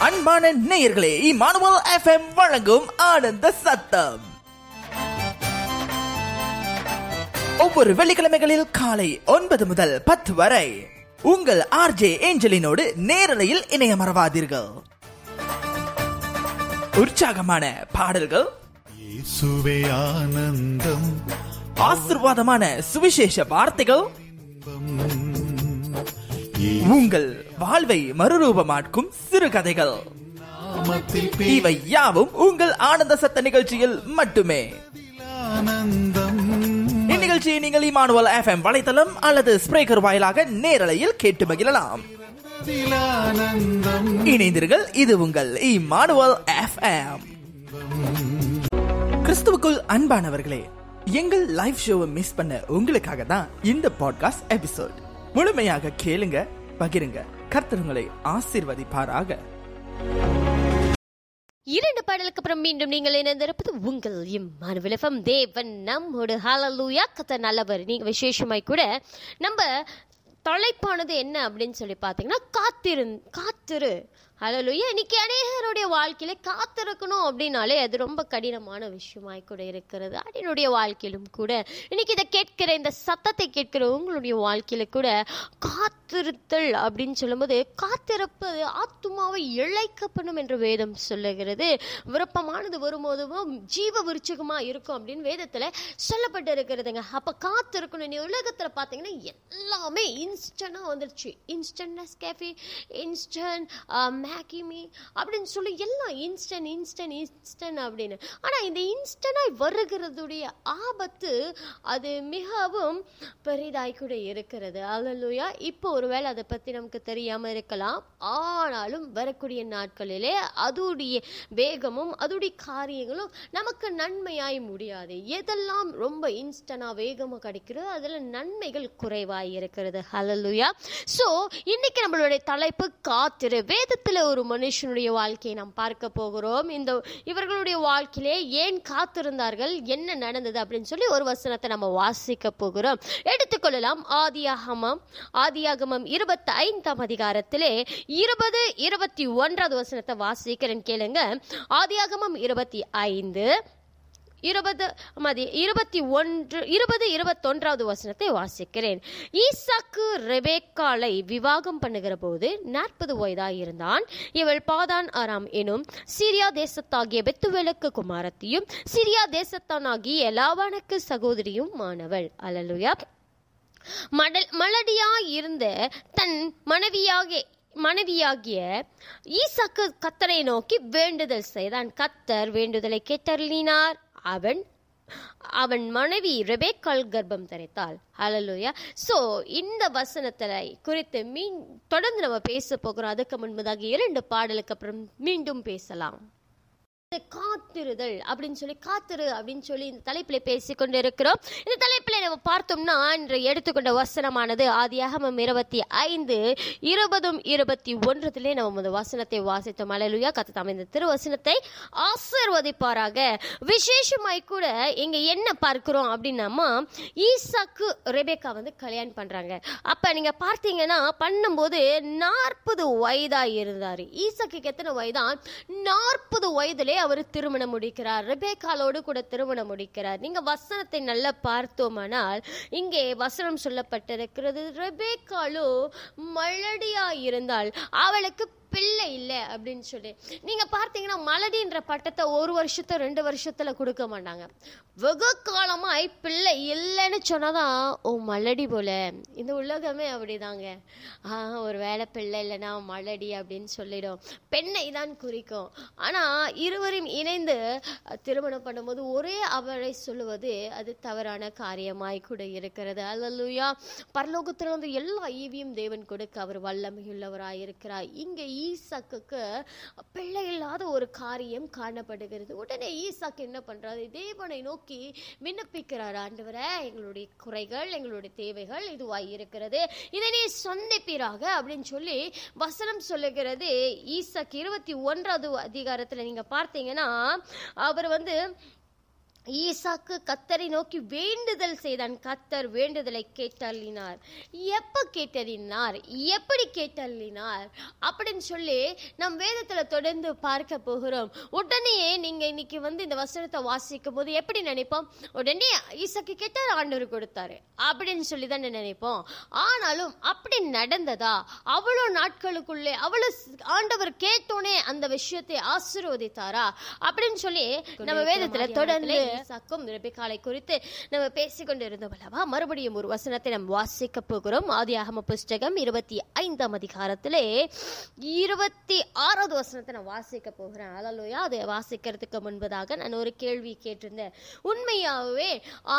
அன்பான நேயர்களே Emmanuel FM வழங்கும் ஆனந்த சத்தம். ஒவ்வொரு வெள்ளிக்கிழமைகளில் காலை ஒன்பது முதல் பத்து வரை உங்கள் ஆர்ஜே ஏஞ்சலினோடு நேரலையில் இணைய மறவாதீர்கள் உற்சாகமான பாடல்கள் இயேசுவே ஆனந்தம் ஆசிர்வாதமான சுவிசேஷ வார்த்தைகள் உங்கள் வாழ்வை மறுரூபமாக்கும் சிறுகதைகள் இவை யாவும் உங்கள் ஆனந்த சத்த நிகழ்ச்சியில் மட்டுமே. இந்நிகழ்ச்சியை நீங்கள் இமானுவல் எஃப்எம் வலைத்தளம் அல்லது ஸ்பிரேக்கர் வாயிலாக நேரலையில் கேட்டு மகிழலாம். இணைந்தீர்கள் இது உங்கள் இமானுவல் எஃப்எம் கிறிஸ்துவுக்குள் அன்பானவர்களே எங்கள் லைவ் ஷோவை மிஸ் பண்ண உங்களுக்காக தான் இந்த பாட்காஸ்ட் எபிசோட் முழுமையாக கேளுங்க பகிருங்க. கர்த்தர் ஆசிர்வதிப்பாராக ஆசீர்வதிப்பாராக. இரண்டு பாடலுக்கு அப்புறம் மீண்டும் நீங்கள் இணைந்திருப்பது உங்கள் இம்மானுவலஃபம் தேவன் நம்மோடு. ஹாலலூயா கத்த நல்லவர். நீங்க விசேஷமாய் கூட நம்ம தலைப்பானது என்ன அப்படின்னு சொல்லி பார்த்தீங்கன்னா காத்திரு காத்திரு. அலலுயா இன்னைக்கு அநேகருடைய வாழ்க்கையில காத்திருக்கணும் அப்படின்னாலே அது ரொம்ப கடினமான விஷயமாய் கூட இருக்கிறது. அடினுடைய வாழ்க்கையிலும் கூட. இன்னைக்கு இதை கேட்கிற இந்த சத்தத்தை கேட்கிற உங்களுடைய வாழ்க்கையில கூட காத்திருத்தல் அப்படின்னு சொல்லும்போது காத்திருப்பது ஆத்மாவை இழைக்கப்படும் என்று வேதம் சொல்லுகிறது. விருப்பமானது வரும்போதும் ஜீவ விருச்சகமா இருக்கும் அப்படின்னு வேதத்துல சொல்லப்பட்டு இருக்கிறதுங்க அப்ப காத்திருக்கணும். நீ உலகத்துல பாத்தீங்கன்னா எல்லாமே இன்ஸ்டன்டா வந்துருச்சு. இன்ஸ்டன்ட் நெஸ்கேஃபி இன்ஸ்டன்ட் மீ அப்படின்னு சொல்லி எல்லாம் இன்ஸ்டன்ட் இன்ஸ்டன்ட் இன்ஸ்டன்ட் அப்படின்னு. ஆனால் இந்த இன்ஸ்டனாய் வருகிறதுடைய ஆபத்து அது மிகவும் பெரிதாய் கூட இருக்கிறது. அல்லலுயா இப்போ ஒருவேளை அதை பற்றி நமக்கு தெரியாமல் இருக்கலாம். ஆனாலும் வரக்கூடிய நாட்களிலே அதுடைய வேகமும் அதுடைய காரியங்களும் நமக்கு நன்மையாய் முடியாது. எதெல்லாம் ரொம்ப இன்ஸ்டனா வேகமாக கிடைக்கிறதோ அதில் நன்மைகள் குறைவாய் இருக்கிறது. ஹலலுயா ஸோ இன்னைக்கு நம்மளுடைய தலைப்பு காத்திரு. வேதத்தில் ஒரு மனுஷனுடைய வாழ்க்கையை நாம் பார்க்க போகிறோம். இந்த இவர்களுடைய வாழ்க்கையிலே ஏன் காத்திருந்தார்கள்? என்ன நடந்தது அப்படின்னு சொல்லி ஒரு வசனத்தை நம்ம வாசிக்க போகிறோம். எடுத்துக்கொள்ளலாம் ஆதியாகமம் ஆதியாகமம் இருபத்தி ஐந்தாம் அதிகாரத்திலே இருபது இருபத்தி ஒன்றாவது வசனத்தை வாசிக்கிறேன். கேளுங்க. ஆதியாகமம் இருபத்தி ஐந்து இருபது மதி இருபத்தி ஒன்று இருபது இருபத்தொன்றாவது வசனத்தை வாசிக்கிறேன். ஈசாக்கு ரெபேக்காலை விவாகம் பண்ணுகிற போது நாற்பது வயதாக இருந்தான் இவள் பாதான் ஆராம் எனும் சிரியா தேசத்தாகிய பெத்துவேலுக்கு குமாரத்தியும் சிரியா தேசத்தானாகிய லாவானுக்கு சகோதரியும் மாணவள் அலலுயா மடல் மலடியாய் இருந்த தன் மனைவியாக மனைவியாகிய ஈசாக்கு கத்தரை நோக்கி வேண்டுதல் செய்தான். கத்தர் வேண்டுதலை கேட்டருளினார். அவன் அவன் மனைவி ரெபேக்கால் கர்ப்பம் தரித்தாள். ஹலலுயா ஸோ இந்த வசனத்தை குறித்து மீன் தொடர்ந்து நம்ம பேச போகிறோம். அதுக்கு முன்பதாக இரண்டு பாடலுக்கு அப்புறம் மீண்டும் பேசலாம். காத்திருதல் அப்படின்னு சொல்லி காத்திரு அப்படின்னு சொல்லி இந்த தலைப்பில் பேசிக்கொண்டு இருக்கிறோம் இந்த தலைப்பில் நம்ம பார்த்தோம்னா இன்று எடுத்துக்கொண்ட வசனமானது ஆதியாகமம் இருபத்தி ஐந்து இருபதும் இருபத்தி ஒன்றத்திலே நம்ம இந்த வசனத்தை வாசித்தோம். அலையிலுயா தாம இந்த திருவசனத்தை ஆசிர்வதிப்பாராக. விசேஷமாய் கூட இங்கே என்ன பார்க்கிறோம் அப்படின்னாமா ஈசாக்கு ரெபேக்கா வந்து கல்யாணம் பண்ணுறாங்க அப்போ நீங்கள் பார்த்தீங்கன்னா பண்ணும்போது நாற்பது வயதாக இருந்தார் ஈசாக்கு எத்தனை வயதான் நாற்பது வயதுலேயே அவர் திருமணம் முடிக்கிறார். ரெபேக்காலோடு கூட திருமணம் முடிக்கிறார். நீங்க வசனத்தை நல்லா பார்த்தோமானால் இங்கே வசனம் சொல்லப்பட்டிருக்கிறது. ரெபேக்காலோ மலடியா இருந்தால் அவளுக்கு பிள்ளை இல்லை அப்படின்னு சொல்லி. நீங்கள் பார்த்தீங்கன்னா மலடின்ற பட்டத்தை ஒரு வருஷத்தை ரெண்டு வருஷத்தில் கொடுக்க மாட்டாங்க. வெகு காலமாய் பிள்ளை இல்லைன்னு சொன்னாதான் ஓ மலடி போல. இந்த உலகமே அப்படிதாங்க. ஆ ஒரு வேலை பிள்ளை இல்லைன்னா மலடி அப்படின்னு சொல்லிடும். பெண்ணை தான் குறிக்கும். ஆனால் இருவரும் இணைந்து திருமணம் பண்ணும்போது ஒரே அவரை சொல்லுவது அது தவறான காரியமாய் கூட இருக்கிறது. அல்லலுயா. பரலோகத்தில் வந்து எல்லா ஈவியும் தேவன் கொடுக்க அவர் வல்லமையுள்ளவராய் இருக்கிறார் இங்கே ஈசாக்குக்கு பிள்ளை இல்லாத ஒரு காரியம் காணப்படுகிறது. உடனே ஈசாக்கு என்ன பண்ணுறாரு தேவனை நோக்கி விண்ணப்பிக்கிறார். ஆண்டவரை எங்களுடைய குறைகள் எங்களுடைய தேவைகள் இதுவாய் இருக்கிறது. இதை நீ சந்திப்பீராக அப்படின்னு சொல்லி வசனம் சொல்லுகிறது. ஈசாக்கு இருபத்தி ஒன்றாவது அதிகாரத்தில் நீங்கள் பார்த்தீங்கன்னா அவர் வந்து ஈசாக்கு கத்தரை நோக்கி வேண்டுதல் செய்தான். கத்தர் வேண்டுதலை கேட்டள்ளினார். எப்ப கேட்டறினார் எப்படி கேட்டள்ளினார்? அப்படின்னு சொல்லி நம் வேதத்துல தொடர்ந்து பார்க்க போகிறோம். உடனே நீங்க இன்னைக்கு வந்து இந்த வசனத்தை வாசிக்கும் போது எப்படி நினைப்போம்? உடனே ஈசாக்கு கேட்டார் ஆண்டவர் கொடுத்தாரு. அப்படின்னு சொல்லி தான் நினைப்போம். ஆனாலும் அப்படி நடந்ததா? அவ்வளோ நாட்களுக்குள்ளே அவ்வளோ ஆண்டவர் கேட்டோனே அந்த விஷயத்தை ஆசீர்வதித்தாரா? அப்படின்னு சொல்லி நம்ம வேதத்துல தொடர்ந்து ஈசாக்கும் ரெபிகாலை குறித்து நம்ம பேசிக்கொண்டு இருந்தோம் அல்லவா மறுபடியும் ஒரு வசனத்தை நம்ம வாசிக்க போகிறோம். ஆதியாகம புஸ்தகம் இருபத்தி ஐந்தாம் அதிகாரத்திலே இருபத்தி ஆறாவது வசனத்தை நான் வாசிக்க போகிறேன். அலலோயா அதை வாசிக்கிறதுக்கு முன்பதாக நான் ஒரு கேள்வி கேட்டிருந்தேன். உண்மையாகவே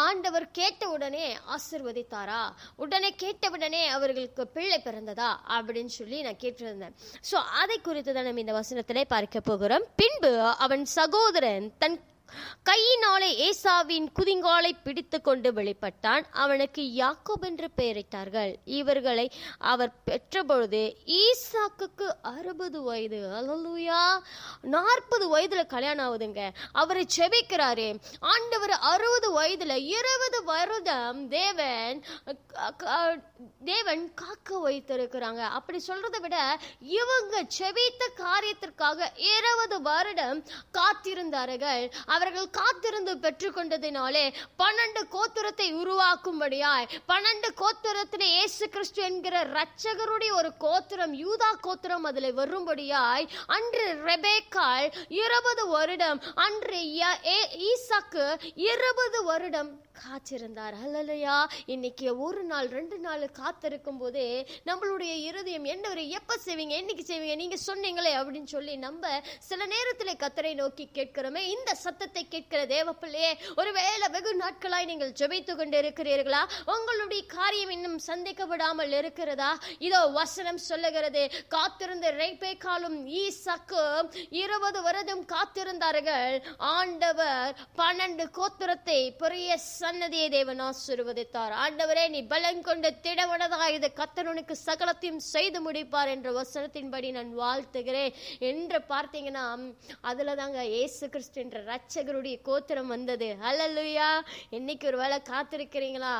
ஆண்டவர் கேட்ட உடனே ஆசிர்வதித்தாரா? உடனே கேட்டவுடனே அவர்களுக்கு பிள்ளை பிறந்ததா? அப்படின்னு சொல்லி நான் கேட்டிருந்தேன். ஸோ அதை குறித்து தான் நம்ம இந்த வசனத்திலே பார்க்க போகிறோம். பின்பு அவன் சகோதரன் தன் கையினாலே ஏசாவின் குதிங்காலை பிடித்து கொண்டு வெளிப்பட்டான். அவனுக்கு யாக்கோப் என்று பெயரிட்டார்கள். இவர்களை அவர் பெற்றபொழுது ஈசாக்குக்கு அறுபது வயது. அலலுயா நாற்பது வயதுல கல்யாணம் ஆகுதுங்க. அவரை செபிக்கிறாரு. ஆண்டவர் அறுபது வயதுல இருபது வருடம் தேவன் தேவன் காக்க வைத்திருக்கிறாங்க. அப்படி சொல்றதை விட இவங்க செபித்த காரியத்திற்காக இருபது வருடம் காத்திருந்தார்கள். அவர்கள் காத்திருந்து பெற்றுக்கொண்டதினாலே பன்னெண்டு கோத்திரத்தை உருவாக்கும்படியாய் பன்னெண்டு கோத்திரத்திலே இயேசு கிறிஸ்து என்கிற ரட்சகருடைய ஒரு கோத்திரம் யூதா கோத்திரம் அதில் வரும்படியாய் அன்று ரெபேக்கால் இருபது வருடம் அன்று ஏ- ஈசாக்கு இருபது வருடம் காத்திருந்தார். அல்லலையா. இன்னைக்கு ஒரு நாள் ரெண்டு நாள் காத்திருக்கும் போதே நம்மளுடைய இருதயம் என்ன ஒரு எப்போ செய்வீங்க என்னைக்கு செய்வீங்க நீங்க சொன்னீங்களே அப்படின்னு சொல்லி நம்ம சில நேரத்துல கத்தரை நோக்கி கேட்கிறோமே. இந்த சத்தத்தை கேட்கிற தேவப்பிள்ளையே ஒருவேளை வெகு நாட்களாய் நீங்கள் ஜெபித்து கொண்டு இருக்கிறீர்களா உங்களுடைய காரியம் இன்னும் சந்திக்கப்படாமல் இருக்கிறதா? இதோ வசனம் சொல்லுகிறது. காத்திருந்த ரெய்பே காலும் ஈசாக்கு இருபது வருடம் காத்திருந்தார்கள். ஆண்டவர் பன்னெண்டு கோத்திரத்தை பெரிய சன்னதியை தேவன் ஆசீர்வதித்தார். ஆண்டவரே நீ பலம் கொண்ட திடவனதா இது கத்தனுக்கு சகலத்தையும் செய்து முடிப்பார் என்ற வசனத்தின்படி நான் வாழ்த்துகிறேன் என்று பார்த்தீங்கன்னா அதுல தாங்க ஏசு கிறிஸ்து என்ற ரட்சகருடைய கோத்திரம் வந்தது. ஹalleluya இன்னைக்கு ஒரு வேலை காத்திருக்கிறீங்களா?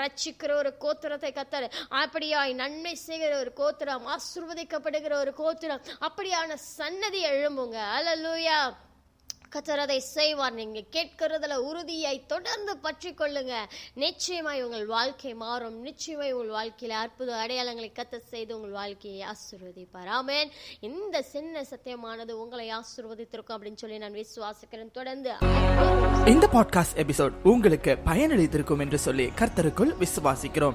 ரட்சிக்கிற ஒரு கோத்திரத்தை கத்தர் அப்படியாய் நன்மை செய்கிற ஒரு கோத்திரம் ஆசிர்வதிக்கப்படுகிற ஒரு கோத்திரம் அப்படியான சன்னதி எழும்புங்க. ஹalleluya கத்தர் அதை செய்வார். நீங்க கேட்கிறதுல உறுதியை தொடர்ந்து பற்றி கொள்ளுங்க. நிச்சயமாய் உங்கள் வாழ்க்கை மாறும். நிச்சயமாய் உங்கள் வாழ்க்கையில அற்புத அடையாளங்களை கத்த செய்து உங்கள் வாழ்க்கையை ஆசீர்வதிப்பார். ஆமென். இந்த சின்ன சத்தியமானது உங்களை ஆசீர்வதித்திருக்கும் அப்படின்னு சொல்லி நான் விசுவாசிக்கிறேன். தொடர்ந்து இந்த பாட்காஸ்ட் எபிசோட் உங்களுக்கு பயனளித்திருக்கும் என்று சொல்லி கர்த்தருக்குள் விசுவாசிக்கிறோம்.